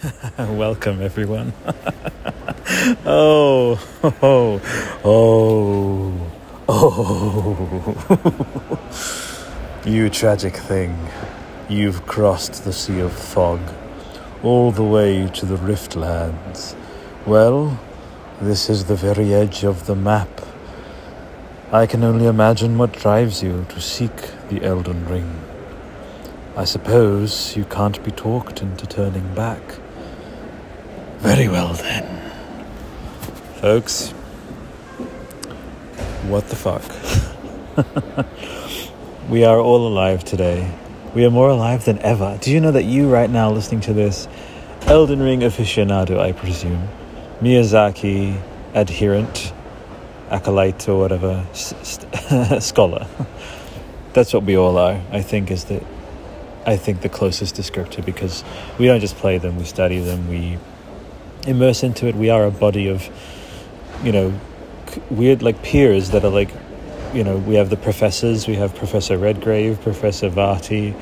Welcome, everyone. oh, oh, oh, oh. you tragic thing. You've crossed the sea of fog, all the way to the Riftlands. Well, this is the very edge of the map. I can only imagine what drives you to seek the Elden Ring. I suppose you can't be talked into turning back. Very well then. Folks, what the fuck? we are all alive today. We are more alive than ever. Do you know that you, right now, listening to this, Elden Ring aficionado, I presume, Miyazaki adherent, acolyte, or whatever, scholar. That's what we all are, I think, is the, I think, the closest descriptor because we don't just play them, we study them, we immerse into it. We are a body of, you know, weird like peers that are like, you know, we have the professors. We have Professor Redgrave, Professor Vaati,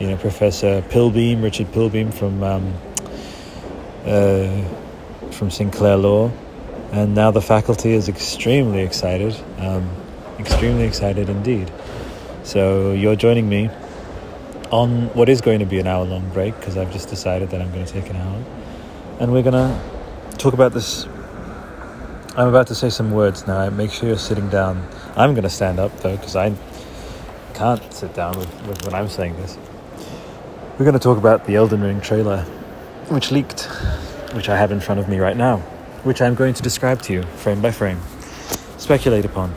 you know, Professor Pilbeam, Richard Pilbeam from um, uh, from Sinclair Law, and now the faculty is extremely excited, um, extremely excited indeed. So you're joining me on what is going to be an hour long break because I've just decided that I'm going to take an hour and we're gonna talk about this. I'm about to say some words now. Make sure you're sitting down. I'm gonna stand up though, because I can't sit down with, with when I'm saying this. We're gonna talk about the Elden Ring trailer, which leaked, which I have in front of me right now, which I'm going to describe to you frame by frame, speculate upon,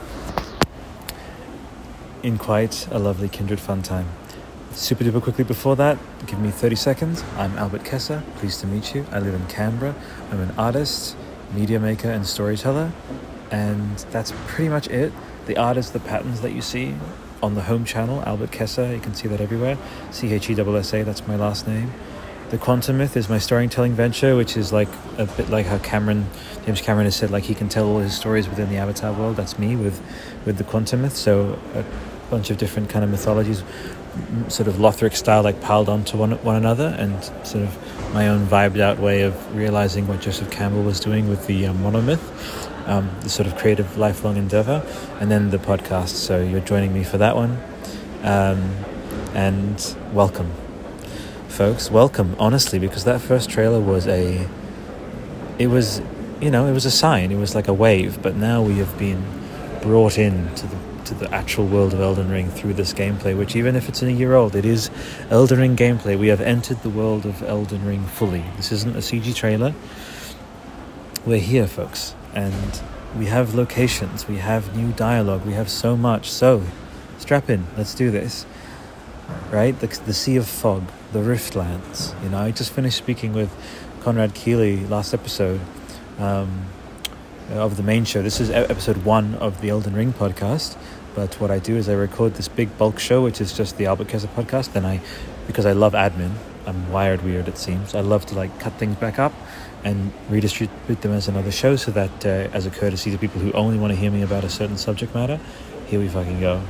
in quite a lovely kindred fun time. Super duper quickly before that, give me 30 seconds. I'm Albert Chessa, pleased to meet you. I live in Canberra. I'm an artist, media maker, and storyteller. And that's pretty much it. The art is the patterns that you see on the home channel, Albert Chessa. You can see that everywhere. C H E S A, that's my last name. The Quantum Myth is my storytelling venture, which is like a bit like how Cameron, James Cameron has said, like he can tell all his stories within the Avatar world. That's me with, with the Quantum Myth. So a bunch of different kind of mythologies sort of Lothric style, like piled onto one, one another, and sort of my own vibed out way of realizing what Joseph Campbell was doing with the um, monomyth, um, the sort of creative lifelong endeavor, and then the podcast. So you're joining me for that one, um, and welcome, folks. Welcome, honestly, because that first trailer was a, it was, you know, it was a sign. It was like a wave, but now we have been brought in to the to the actual world of Elden Ring through this gameplay, which even if it's in a year old, it is Elden Ring gameplay. We have entered the world of Elden Ring fully. This isn't a CG trailer. We're here, folks, and we have locations, we have new dialogue, we have so much. So, strap in, let's do this. Right? The, the Sea of Fog, the Riftlands. You know, I just finished speaking with Conrad Keely last episode. Um, of the main show. This is episode one of the Elden Ring podcast. But what I do is I record this big bulk show, which is just the Albert Chessa podcast. Then I, because I love admin, I'm wired weird it seems. I love to like cut things back up and redistribute them as another show, so that uh, as a courtesy to people who only want to hear me about a certain subject matter, here we fucking go.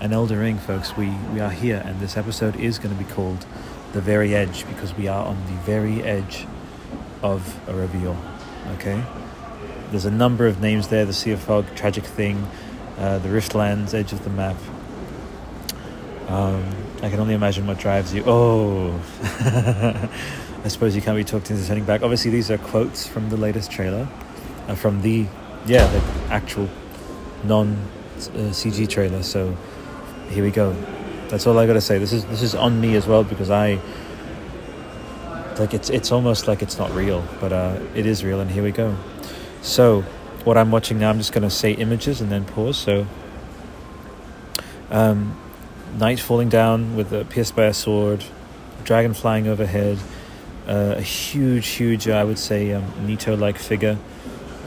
An Elder Ring, folks. We we are here, and this episode is going to be called "The Very Edge" because we are on the very edge of a reveal. Okay. There's a number of names there the Sea of Fog, Tragic Thing, uh, the Riftlands, Edge of the Map. Um, I can only imagine what drives you. Oh, I suppose you can't be talked into turning back. Obviously, these are quotes from the latest trailer, uh, from the yeah the actual non uh, CG trailer. So here we go. That's all I got to say. This is this is on me as well because I like it's it's almost like it's not real, but uh, it is real, and here we go. So, what I'm watching now, I'm just going to say images and then pause. So, um, knight falling down with a pierced by a sword, dragon flying overhead, uh, a huge, huge, I would say, um, Nito-like figure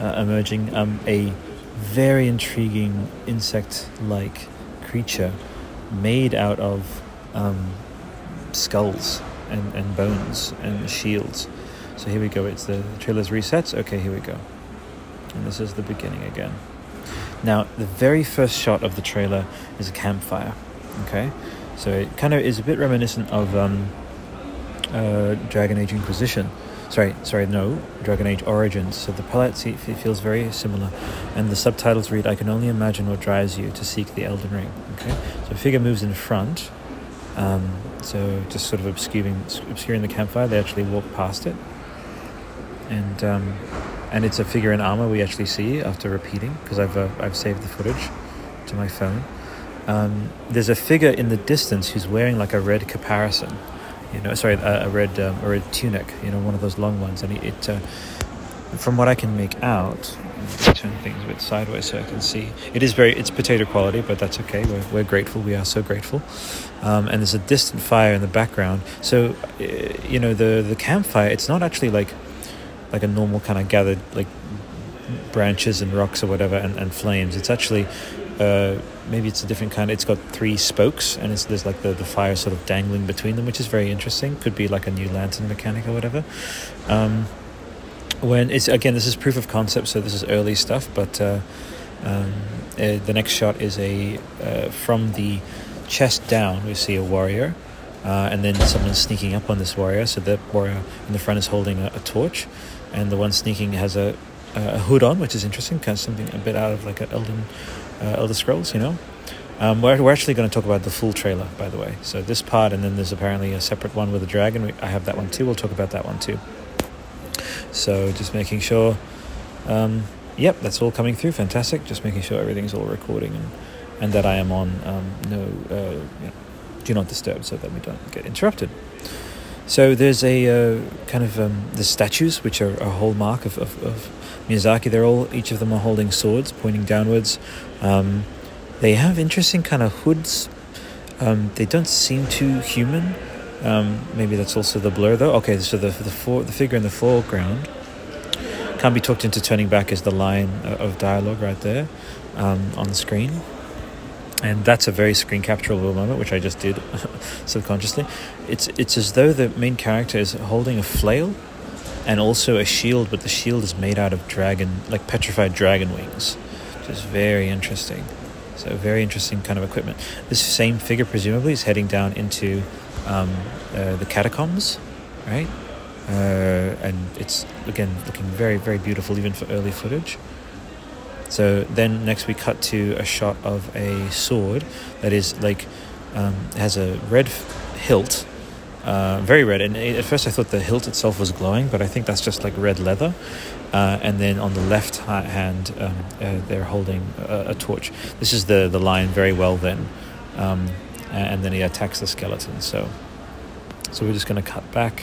uh, emerging. Um, a very intriguing insect-like creature made out of um, skulls and, and bones and shields. So here we go. It's the trailer's resets. Okay, here we go. And this is the beginning again. Now, the very first shot of the trailer is a campfire. Okay, so it kind of is a bit reminiscent of um, uh, Dragon Age Inquisition. Sorry, sorry, no, Dragon Age Origins. So the palette see, feels very similar, and the subtitles read, "I can only imagine what drives you to seek the Elden Ring." Okay, so a figure moves in front, um, so just sort of obscuring obscuring the campfire. They actually walk past it, and um, and it's a figure in armor we actually see after repeating because I've uh, I've saved the footage to my phone. Um, there's a figure in the distance who's wearing like a red caparison you know, sorry, a, a red um, a red tunic, you know, one of those long ones, and it, uh, from what I can make out, turn things a bit sideways so I can see. It is very, it's potato quality, but that's okay. We're, we're grateful. We are so grateful. Um, and there's a distant fire in the background. So, uh, you know, the the campfire. It's not actually like like a normal kind of gathered like branches and rocks or whatever and, and flames. It's actually uh, maybe it's a different kind. It's got three spokes, and it's there's like the, the fire sort of dangling between them, which is very interesting. Could be like a new lantern mechanic or whatever. Um, when it's again, this is proof of concept, so this is early stuff. But uh, um, uh, the next shot is a uh, from the chest down. We see a warrior. Uh, and then someone sneaking up on this warrior. So the warrior in the front is holding a, a torch, and the one sneaking has a, a hood on, which is interesting, kind of something a bit out of like an Elden uh, Elder Scrolls, you know. Um, we're, we're actually going to talk about the full trailer, by the way. So this part, and then there's apparently a separate one with a dragon. I have that one too. We'll talk about that one too. So just making sure. Um, yep, that's all coming through. Fantastic. Just making sure everything's all recording and, and that I am on um, no uh, you know, do not disturb so that we don't get interrupted. So there's a uh, kind of um, the statues, which are a hallmark of, of, of Miyazaki. They're all each of them are holding swords pointing downwards. Um, they have interesting kind of hoods. Um, they don't seem too human. Um, maybe that's also the blur though. Okay, so the the, for, the figure in the foreground can't be talked into turning back is the line of dialogue right there um, on the screen. And that's a very screen capturable moment, which I just did subconsciously. It's it's as though the main character is holding a flail and also a shield, but the shield is made out of dragon, like petrified dragon wings, which is very interesting. So, very interesting kind of equipment. This same figure, presumably, is heading down into um, uh, the catacombs, right? Uh, and it's again looking very, very beautiful, even for early footage. So then next we cut to a shot of a sword that is like um, has a red hilt uh, very red. And at first I thought the hilt itself was glowing, but I think that's just like red leather. Uh, and then on the left hand, um, uh, they're holding a, a, torch. This is the, the line very well then. Um, and then he attacks the skeleton. So, so we're just going to cut back.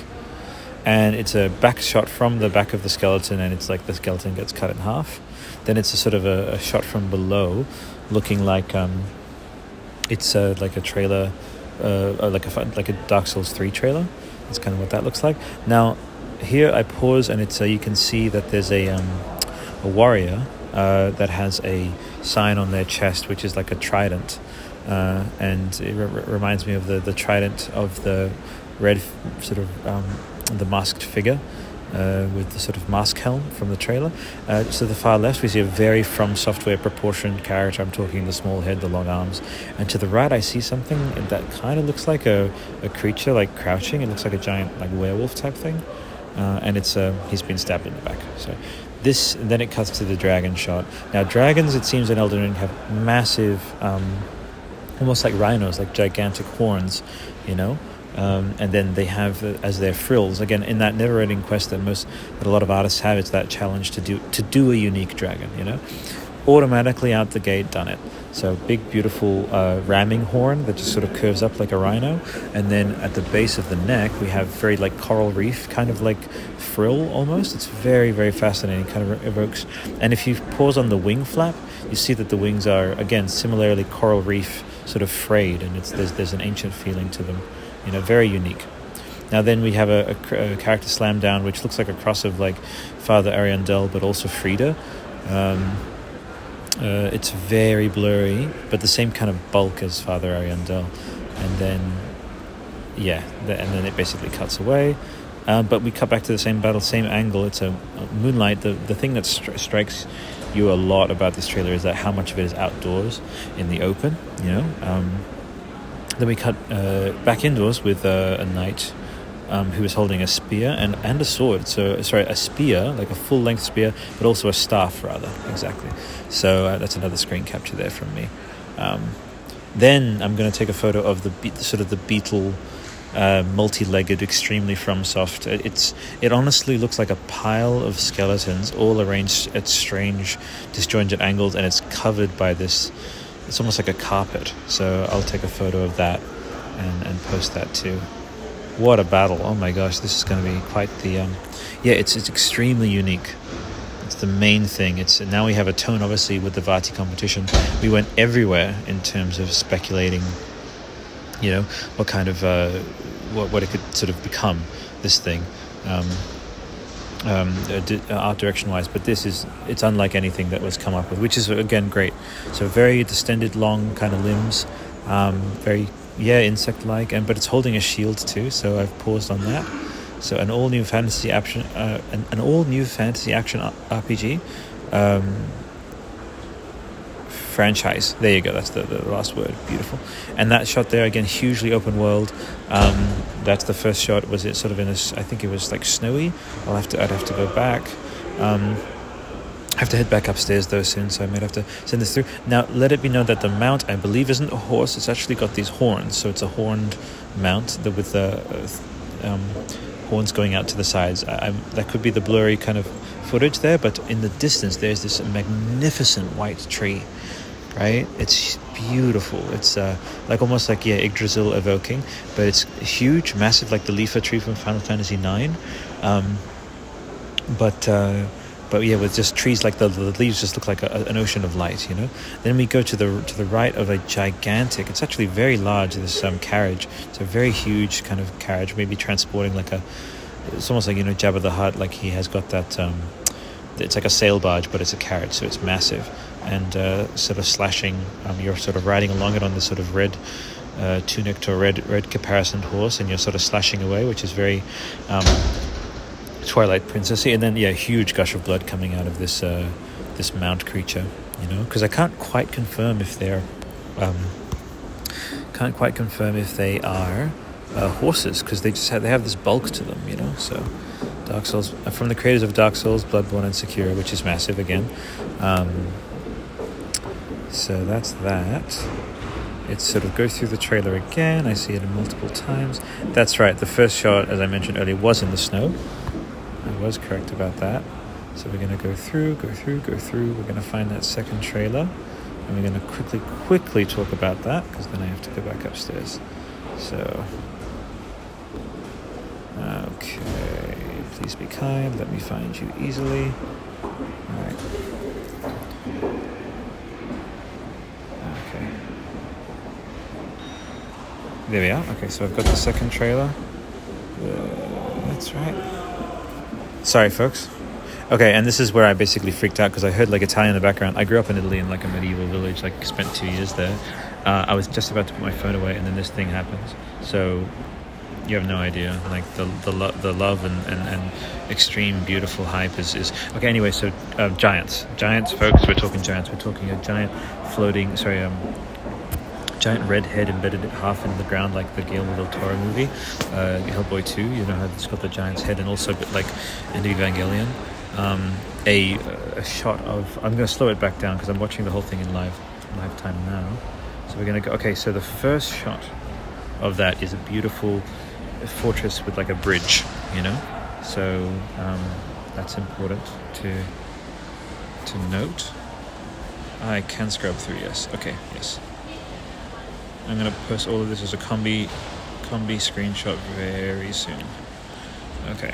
And it's a back shot from the back of the skeleton, and it's like the skeleton gets cut in half. Then it's a sort of a, a shot from below, looking like um, it's like a trailer uh, like a like a Dark Souls three trailer. That's kind of what that looks like. Now, here I pause and it's uh, you can see that there's a um, a warrior uh, that has a sign on their chest, which is like a trident, uh, and it re- reminds me of the the trident of the red sort of um, the masked figure uh, with the sort of mask helm from the trailer. Uh, to the far left, we see a very From Software proportioned character. I'm talking the small head, the long arms. And to the right, I see something that kind of looks like a, a creature, like crouching. It looks like a giant, like werewolf type thing. Uh, and it's uh, he's been stabbed in the back. So this then it cuts to the dragon shot. Now dragons, it seems in Elden Ring have massive, um, almost like rhinos, like gigantic horns, you know. Um, and then they have uh, as their frills again in that never-ending quest that most that a lot of artists have. It's that challenge to do to do a unique dragon. You know, automatically out the gate, done it. So big, beautiful uh, ramming horn that just sort of curves up like a rhino, and then at the base of the neck we have very like coral reef kind of like frill almost. It's very, very fascinating. Kind of evokes. And if you pause on the wing flap, you see that the wings are again similarly coral reef sort of frayed, and it's there's there's an ancient feeling to them you know, very unique. Now then we have a, a, a character slam down, which looks like a cross of like Father Ariandel, but also Friede. Um, uh, it's very blurry, but the same kind of bulk as Father Ariandel. And then, yeah, the, and then it basically cuts away. Um, but we cut back to the same battle, same angle. It's a, a moonlight. The the thing that stri- strikes you a lot about this trailer is that how much of it is outdoors in the open. You know, um, then we cut uh, back indoors with uh, a knight um, who is holding a spear and, and a sword. So, sorry, a spear, like a full length spear, but also a staff, rather. Exactly. So, uh, that's another screen capture there from me. Um, then I'm going to take a photo of the be- sort of the beetle. Uh, multi-legged, extremely FromSoft. It's it honestly looks like a pile of skeletons, all arranged at strange, disjointed angles, and it's covered by this. It's almost like a carpet. So I'll take a photo of that and, and post that too. What a battle! Oh my gosh, this is going to be quite the. Um, yeah, it's it's extremely unique. It's the main thing. It's now we have a tone, obviously, with the Vaati competition. We went everywhere in terms of speculating. You know what kind of uh, what what it could sort of become. This thing. Um, um, uh, art direction wise, but this is it's unlike anything that was come up with, which is again great. So very distended, long kind of limbs, um, very yeah, insect like, and but it's holding a shield too. So I've paused on that. So an all new fantasy action, uh, an, an all new fantasy action RPG um, franchise. There you go. That's the, the last word. Beautiful. And that shot there again, hugely open world. Um, that's the first shot. Was it sort of in a? I think it was like snowy. I'll have to. I'd have to go back. Um, I have to head back upstairs though soon, so I might have to send this through. Now, let it be known that the mount, I believe, isn't a horse. It's actually got these horns, so it's a horned mount with the uh, um, horns going out to the sides. I, I, that could be the blurry kind of footage there, but in the distance, there's this magnificent white tree, right? It's beautiful. It's uh, like almost like yeah, Yggdrasil evoking, but it's huge, massive, like the Iifa tree from Final Fantasy IX. Um, but uh, but yeah, with just trees like the, the leaves just look like a, an ocean of light, you know. Then we go to the to the right of a gigantic. It's actually very large. This um, carriage. It's a very huge kind of carriage, maybe transporting like a. It's almost like you know Jabba the Hutt. Like he has got that. Um, it's like a sail barge, but it's a carriage, so it's massive, and uh, sort of slashing. Um, you're sort of riding along it on this sort of red. Uh, tunic or red red caparisoned horse, and you're sort of slashing away, which is very um, Twilight Princessy, and then yeah, huge gush of blood coming out of this uh, this mount creature. You know, because I can't quite confirm if they're um, can't quite confirm if they are uh, horses because they just have they have this bulk to them. You know, so Dark Souls uh, from the creators of Dark Souls, Bloodborne, and Sekiro, which is massive again. Um, so that's that. It sort of goes through the trailer again. I see it multiple times. That's right. The first shot, as I mentioned earlier, was in the snow. I was correct about that. So we're going to go through, go through, go through. We're going to find that second trailer. And we're going to quickly, quickly talk about that because then I have to go back upstairs. So, okay. Please be kind. Let me find you easily. All right. Okay. There we are. Okay, so I've got the second trailer. Uh, that's right. Sorry, folks. Okay, and this is where I basically freaked out because I heard like Italian in the background. I grew up in Italy in like a medieval village, like spent two years there. Uh, I was just about to put my phone away, and then this thing happens. So you have no idea. Like the the, lo- the love and, and, and extreme beautiful hype is, is okay. Anyway, so uh, giants, giants, folks. We're talking giants. We're talking a giant floating. Sorry, um, giant red head embedded half in the ground like the Guillermo del Toro movie, uh, Hellboy 2. You know how it's got the giant's head and also like in the Evangelion. Um, a, a shot of. I'm going to slow it back down because I'm watching the whole thing in live live time now. So we're going to go. Okay, so the first shot of that is a beautiful fortress with like a bridge, you know. So um, that's important to to note. I can scrub through. Yes. Okay. Yes. I'm going to post all of this as a combi, combi screenshot very soon. Okay.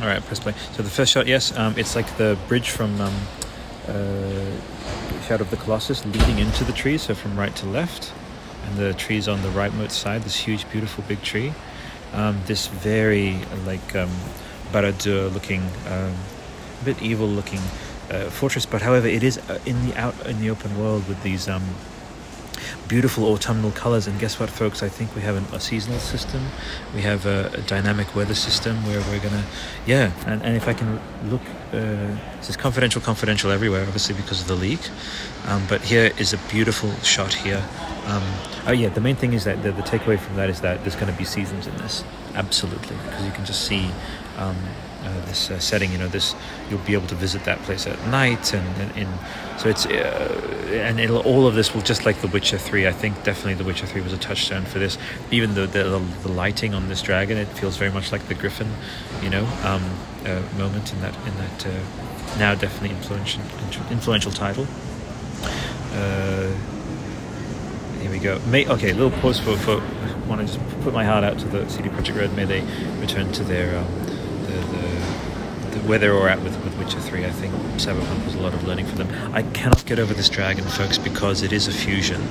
All right, press play. So the first shot, yes, um, it's like the bridge from um, uh, Shadow of the Colossus leading into the tree, so from right to left, and the tree's on the rightmost side. This huge, beautiful, big tree. Um, this very like um, Barad-dûr looking, um, a bit evil looking uh, fortress, but however, it is uh, in the out in the open world with these um, beautiful autumnal colors. And guess what, folks? I think we have an, a seasonal system. We have a, a, dynamic weather system where we're gonna, yeah. And, and if I can look, uh, this is confidential, confidential everywhere, obviously because of the leak. Um, but here is a beautiful shot here. Um, oh yeah, the main thing is that the, the takeaway from that is that there's going to be seasons in this, absolutely, because you can just see um, uh, this uh, setting. You know, this you'll be able to visit that place at night, and, and, and so it's uh, and it'll, all of this will just like The Witcher Three. I think definitely The Witcher Three was a touchstone for this. Even the the, the lighting on this dragon, it feels very much like the Griffin, you know, um, uh, moment in that in that uh, now definitely influential influential title. Uh, here we go. May, okay, a little pause for, for want to just put my heart out to the CD Projekt Red. May they return to their um, the, the, where they were at with, with Witcher 3. I think Cyberpunk was a lot of learning for them. I cannot get over this dragon, folks, because it is a fusion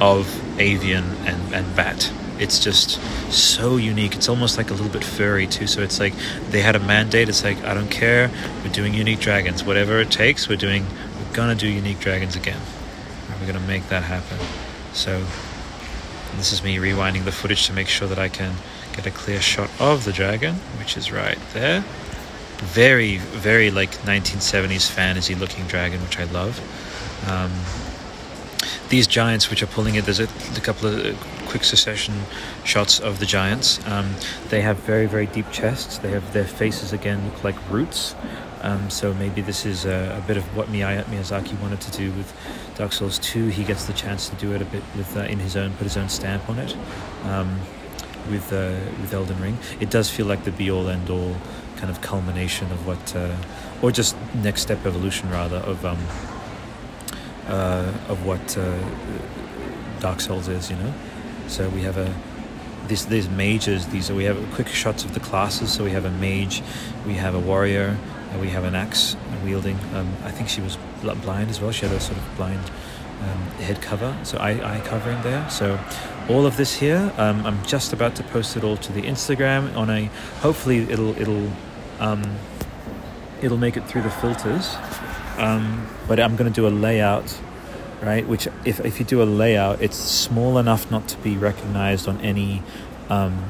of avian and, and bat. It's just so unique. It's almost like a little bit furry too. So it's like they had a mandate. It's like I don't care. We're doing unique dragons. Whatever it takes, we're doing. We're gonna do unique dragons again. We're gonna make that happen. So this is me rewinding the footage to make sure that I can get a clear shot of the dragon, which is right there. Very, very like 1970s fantasy looking dragon, which I love. Um, these giants, which are pulling it, there's a, a couple of quick succession shots of the giants. Um, they have very, very deep chests. They have their faces again look like roots. Um, so maybe this is a, a, bit of what Miyazaki wanted to do with Dark Souls 2. He gets the chance to do it a bit with uh, in his own, put his own stamp on it. Um, with uh, with Elden Ring, it does feel like the be all end all kind of culmination of what, uh, or just next step evolution rather of um, uh, of what uh, Dark Souls is. You know, so we have a these these mages. These we have quick shots of the classes. So we have a mage, we have a warrior, we have an axe wielding. Um, I think she was blind as well. She had a sort of blind um, head cover, so eye, eye covering there. So all of this here, um, I'm just about to post it all to the Instagram on a. Hopefully, it'll it'll um, it'll make it through the filters. Um, but I'm going to do a layout, right? Which if if you do a layout, it's small enough not to be recognized on any. Um,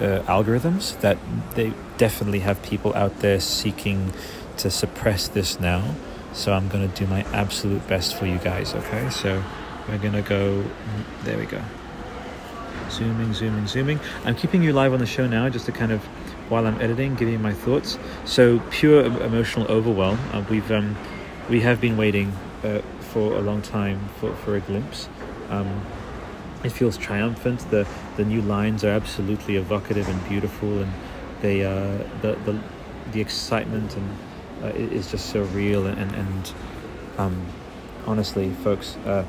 uh, algorithms that they definitely have people out there seeking to suppress this now. So I'm going to do my absolute best for you guys, okay? So we're going to go, there we go. Zooming, zooming, zooming. I'm keeping you live on the show now just to kind of, while I'm editing, giving my thoughts. So pure emotional overwhelm. Uh, we've, um, we have been waiting uh, for a long time for, for a glimpse. Um, it feels triumphant. The the new lines are absolutely evocative and beautiful, and they uh, the the the excitement and uh, is just so real and and um, honestly, folks, uh,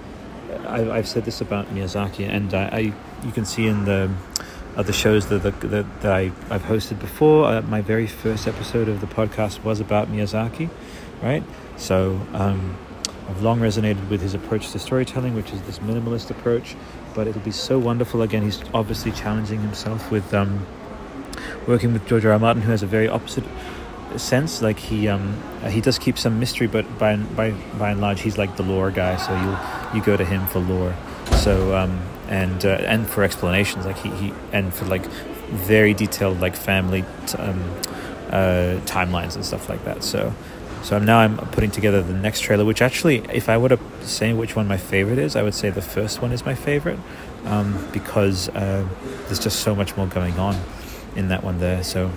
I, I've said this about Miyazaki, and I, I you can see in the other shows that, that, that I, I've hosted before. Uh, my very first episode of the podcast was about Miyazaki, right? So um, I've long resonated with his approach to storytelling, which is this minimalist approach. But it'll be so wonderful. Again, he's obviously challenging himself with um, working with George R. R. Martin, who has a very opposite sense. Like he um, he does keep some mystery, but by by by and large, he's like the lore guy. So you you go to him for lore. So um, and uh, and for explanations, like he, he and for like very detailed like family t- um, uh, timelines and stuff like that. So so now I'm putting together the next trailer, which actually, if I were to say which one my favorite is, I would say the first one is my favorite um, because uh, there's just so much more going on in that one there. So,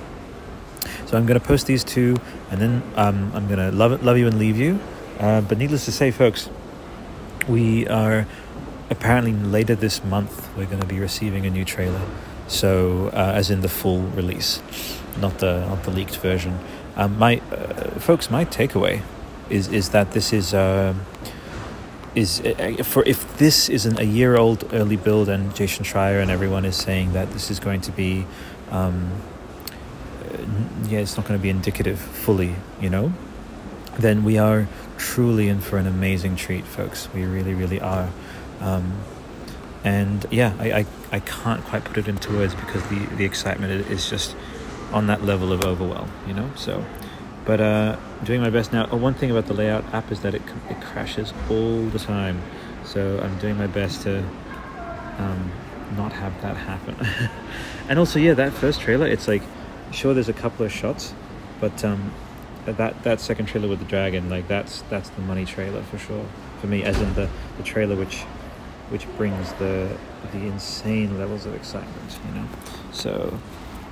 so I'm to post these two, and then um, I'm to love love you and leave you. Uh, but needless to say, folks, we are apparently later this month we're going to be receiving a new trailer. So, uh, as in the full release, not the not the leaked version. Um, my uh, folks, my takeaway is is that this is uh, is uh, for if this isn't a year old early build and Jason Schreier and everyone is saying that this is going to be um, uh, yeah it's not going to be indicative fully you know then we are truly in for an amazing treat folks we really really are um, and yeah I, I, I can't quite put it into words because the, the excitement is just on that level of overwhelm, you know. So, but uh, doing my best now. Oh, one thing about the layout app is that it it crashes all the time. So I'm doing my best to um, not have that happen. and also, yeah, that first trailer, it's like, sure, there's a couple of shots, but um, that that second trailer with the dragon, like that's that's the money trailer for sure for me, as in the, the trailer which which brings the the insane levels of excitement, you know. So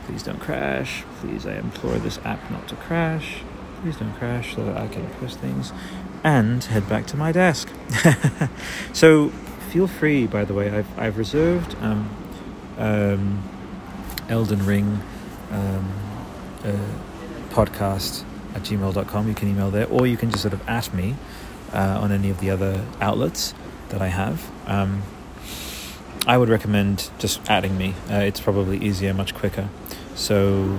please don't crash. Please, I implore this app not to crash. Please don't crash so that I can post things and head back to my desk. so feel free, by the way, I've, I've reserved um, um, Elden Ring um, uh, podcast at gmail.com. You can email there, or you can just sort of at me uh, on any of the other outlets that I have. Um, I would recommend just adding me. Uh, it's probably easier, much quicker. So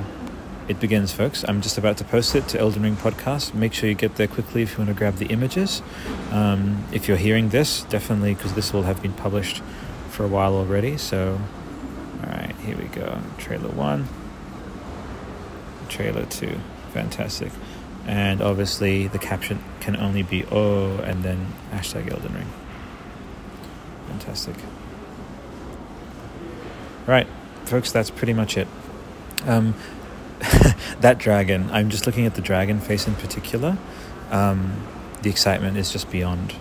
it begins, folks. I'm just about to post it to Elden Ring Podcast. Make sure you get there quickly if you want to grab the images. Um, if you're hearing this, definitely, because this will have been published for a while already. So, all right, here we go. Trailer one, trailer two. Fantastic. And obviously, the caption can only be oh, and then hashtag Elden Ring. Fantastic. Right, folks, that's pretty much it. Um, that dragon, I'm just looking at the dragon face in particular. Um, the excitement is just beyond.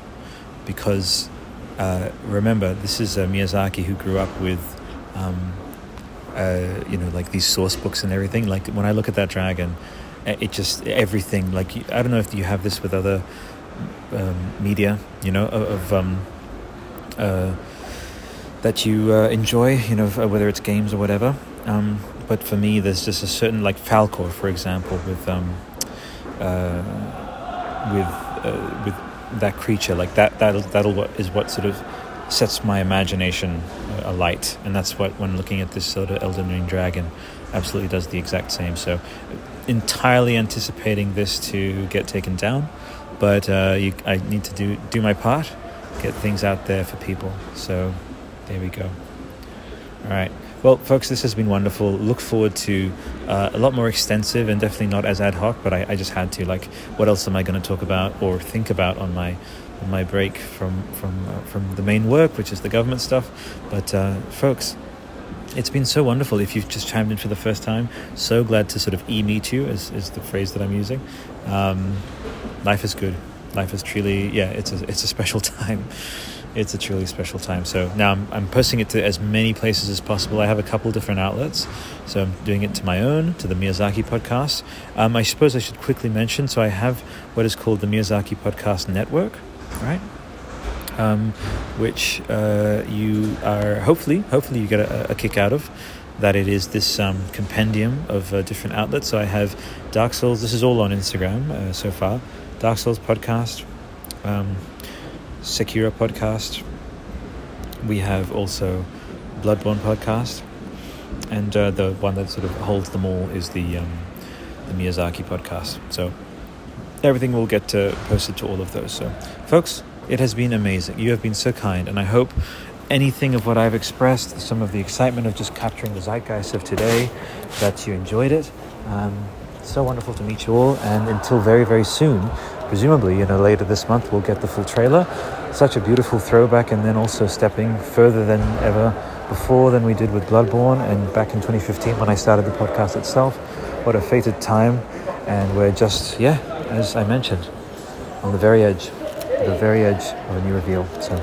Because uh, remember, this is uh, Miyazaki who grew up with, um, uh, you know, like these source books and everything. Like when I look at that dragon, it just everything. Like I don't know if you have this with other um, media, you know, of, um, uh, that you uh, enjoy, you know, whether it's games or whatever. Um, but for me, there's just a certain, like Falkor, for example, with um, uh, with uh, with that creature, like that that that'll what is what sort of sets my imagination uh, alight, and that's what when looking at this sort of Elden Ring dragon, absolutely does the exact same. So, entirely anticipating this to get taken down, but uh, you, I need to do do my part, get things out there for people. So there we go. All right. Well, folks, this has been wonderful. Look forward to uh, a lot more extensive and definitely not as ad hoc, but I, I just had to. Like, what else am I going to talk about or think about on my on my break from from uh, from the main work, which is the government stuff? But uh, folks, it's been so wonderful. If you've just chimed in for the first time, so glad to sort of e meet you, is, is the phrase that I'm using. Um, life is good. Life is truly, yeah, it's a, it's a special time it's a truly special time. So now I'm, I'm posting it to as many places as possible. I have a couple different outlets. So I'm doing it to my own, to the Miyazaki podcast. Um, I suppose I should quickly mention so I have what is called the Miyazaki Podcast Network, right? Um, which uh, you are hopefully, hopefully you get a, a, kick out of. That it is this um, compendium of uh, different outlets. So I have Dark Souls. This is all on Instagram uh, so far. Dark Souls podcast. Um, Sekiro podcast. We have also Bloodborne podcast, and uh, the one that sort of holds them all is the um, the Miyazaki podcast. So everything will get uh, posted to all of those. So, folks, it has been amazing. You have been so kind, and I hope anything of what I've expressed, some of the excitement of just capturing the zeitgeist of today, that you enjoyed it. Um, so wonderful to meet you all, and until very, very soon, presumably, you know, later this month we'll get the full trailer. Such a beautiful throwback, and then also stepping further than ever before than we did with Bloodborne, and back in 2015 when I started the podcast itself. What a fated time, and we're just, yeah, as I mentioned, on the very edge, the very edge of a new reveal. So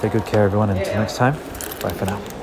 take good care, everyone, until next time, bye for now.